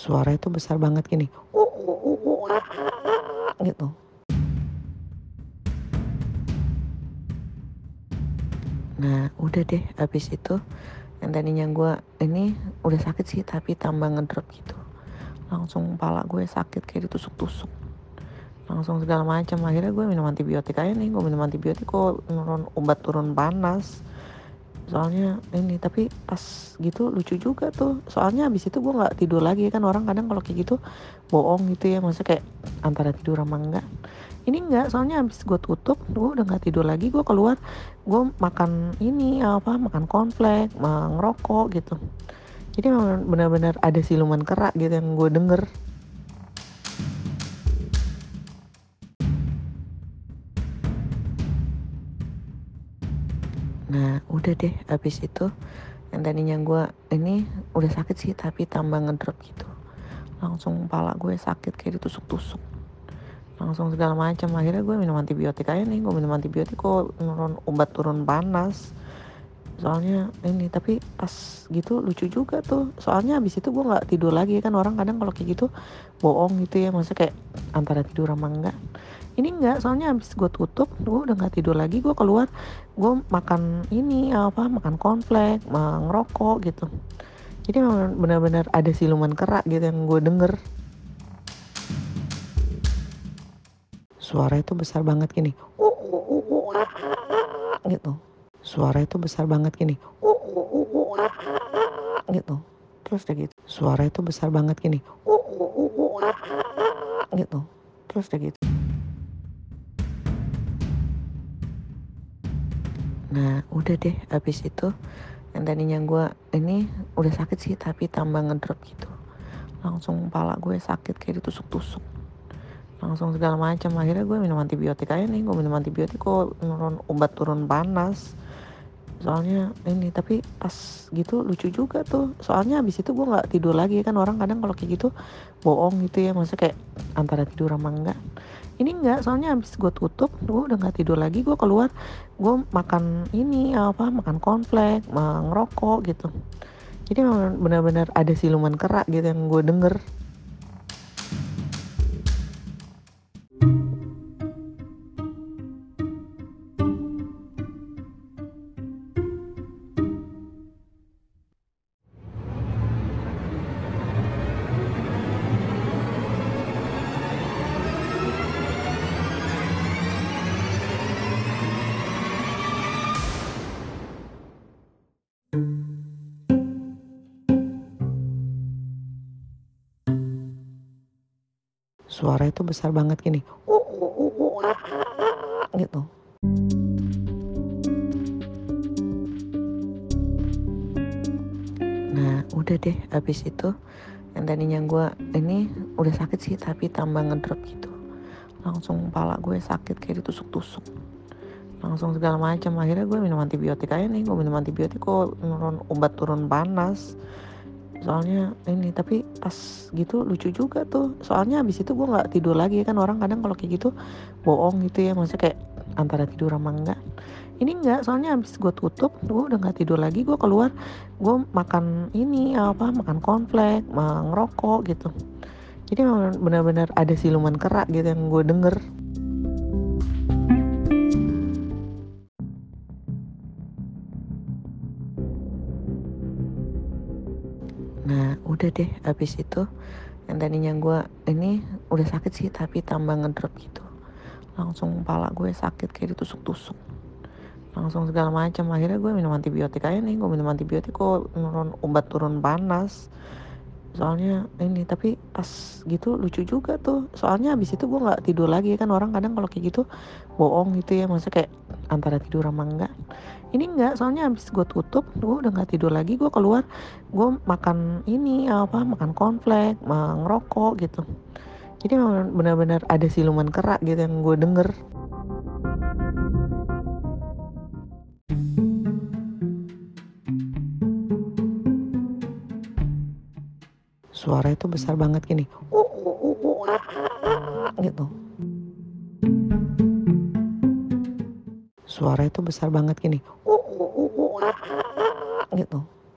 Suara itu besar banget gini, gitu. Nah, udah deh habis itu yang tadinya gue ini udah sakit sih tapi tambah ngedrop gitu. Langsung kepala gue sakit kayak ditusuk-tusuk. Langsung segala macam. Akhirnya gue minum antibiotik aja nih. Gue minum antibiotik kok turun obat turun panas. Soalnya ini tapi pas gitu lucu juga tuh. Soalnya habis itu gue nggak tidur lagi kan. Orang kadang kalau kayak gitu bohong gitu ya. Maksudnya kayak antara tidur sama enggak. Ini enggak soalnya habis gue tutup gue udah nggak tidur lagi. Gue keluar gue makan ini apa makan cornflake ngerokok gitu. Jadi benar-benar ada siluman kerak gitu yang gue denger nah udah deh habis itu yang tadinya gue ini udah sakit sih tapi tambah ngedrop gitu. Langsung kepala gue sakit kayak ditusuk-tusuk. Langsung segala macam. Akhirnya gue minum antibiotik aja nih gue minum antibiotik kok turun obat turun panas soalnya ini tapi pas gitu lucu juga tuh. Soalnya habis itu gue nggak tidur lagi kan. Orang kadang kalau kayak gitu bohong gitu ya. Maksudnya kayak antara tidur sama enggak. Ini enggak soalnya habis gue tutup gue udah nggak tidur lagi. Gue keluar gue makan ini apa makan cornflake ngerokok gitu. Jadi benar-benar ada siluman kerak gitu yang gue denger. Suara itu besar banget gini. Gitu suara itu besar banget gini. Gitu. Terus udah gitu. Suara itu besar banget gini. Gitu. Terus udah gitu. Nah udah deh. Habis itu yang tadinya gue ini udah sakit sih tapi tambah ngedrop gitu. Langsung kepala gue sakit kayak ditusuk-tusuk. Langsung segala macam. Akhirnya gue minum antibiotik aja nih. Gue minum antibiotik kok turun obat turun panas soalnya ini tapi pas gitu lucu juga tuh. Soalnya habis itu gue nggak tidur lagi kan. Orang kadang kalau kayak gitu bohong gitu ya. Maksudnya kayak antara tidur sama enggak. Ini enggak soalnya habis gue tutup gue udah nggak tidur lagi. Gue keluar gue makan ini apa makan cornflake ngerokok gitu. Jadi benar-benar ada siluman kerak gitu yang gue denger suara itu besar banget gini. Gitu. Nah udah deh habis itu yang tadinya gue ini udah sakit sih tapi tambah ngedrop gitu. Langsung kepala gue sakit kayak ditusuk-tusuk. Langsung segala macam. Akhirnya gue minum antibiotik aja nih gue minum antibiotik kok turun obat turun panas soalnya ini tapi pas gitu lucu juga tuh. Soalnya habis itu gue nggak tidur lagi kan orang kadang kalau kayak gitu bohong gitu ya. Maksudnya kayak antara tidur sama enggak. Ini enggak soalnya habis gue tutup gue udah nggak tidur lagi. Gue keluar gue makan ini apa makan cornflake ngerokok gitu. Jadi benar-benar ada siluman kerak gitu yang gue denger nah udah deh habis itu yang tadinya gue ini udah sakit sih tapi tambah ngedrop gitu. Langsung kepala gue sakit kayak ditusuk-tusuk. Langsung segala macam. Akhirnya gue minum antibiotik aja nih gue minum antibiotik kok turun obat turun panas soalnya ini tapi pas gitu lucu juga tuh. Soalnya habis itu gue nggak tidur lagi kan. Orang kadang kalau kayak gitu bohong gitu ya. Maksudnya kayak antara tidur sama enggak. Ini enggak soalnya habis gue tutup gue udah nggak tidur lagi. Gue keluar gue makan ini apa makan cornflake ngerokok gitu. Jadi benar-benar ada siluman kerak gitu yang gue denger suara itu besar banget gini. Gitu. Suara itu besar banget gini. Gitu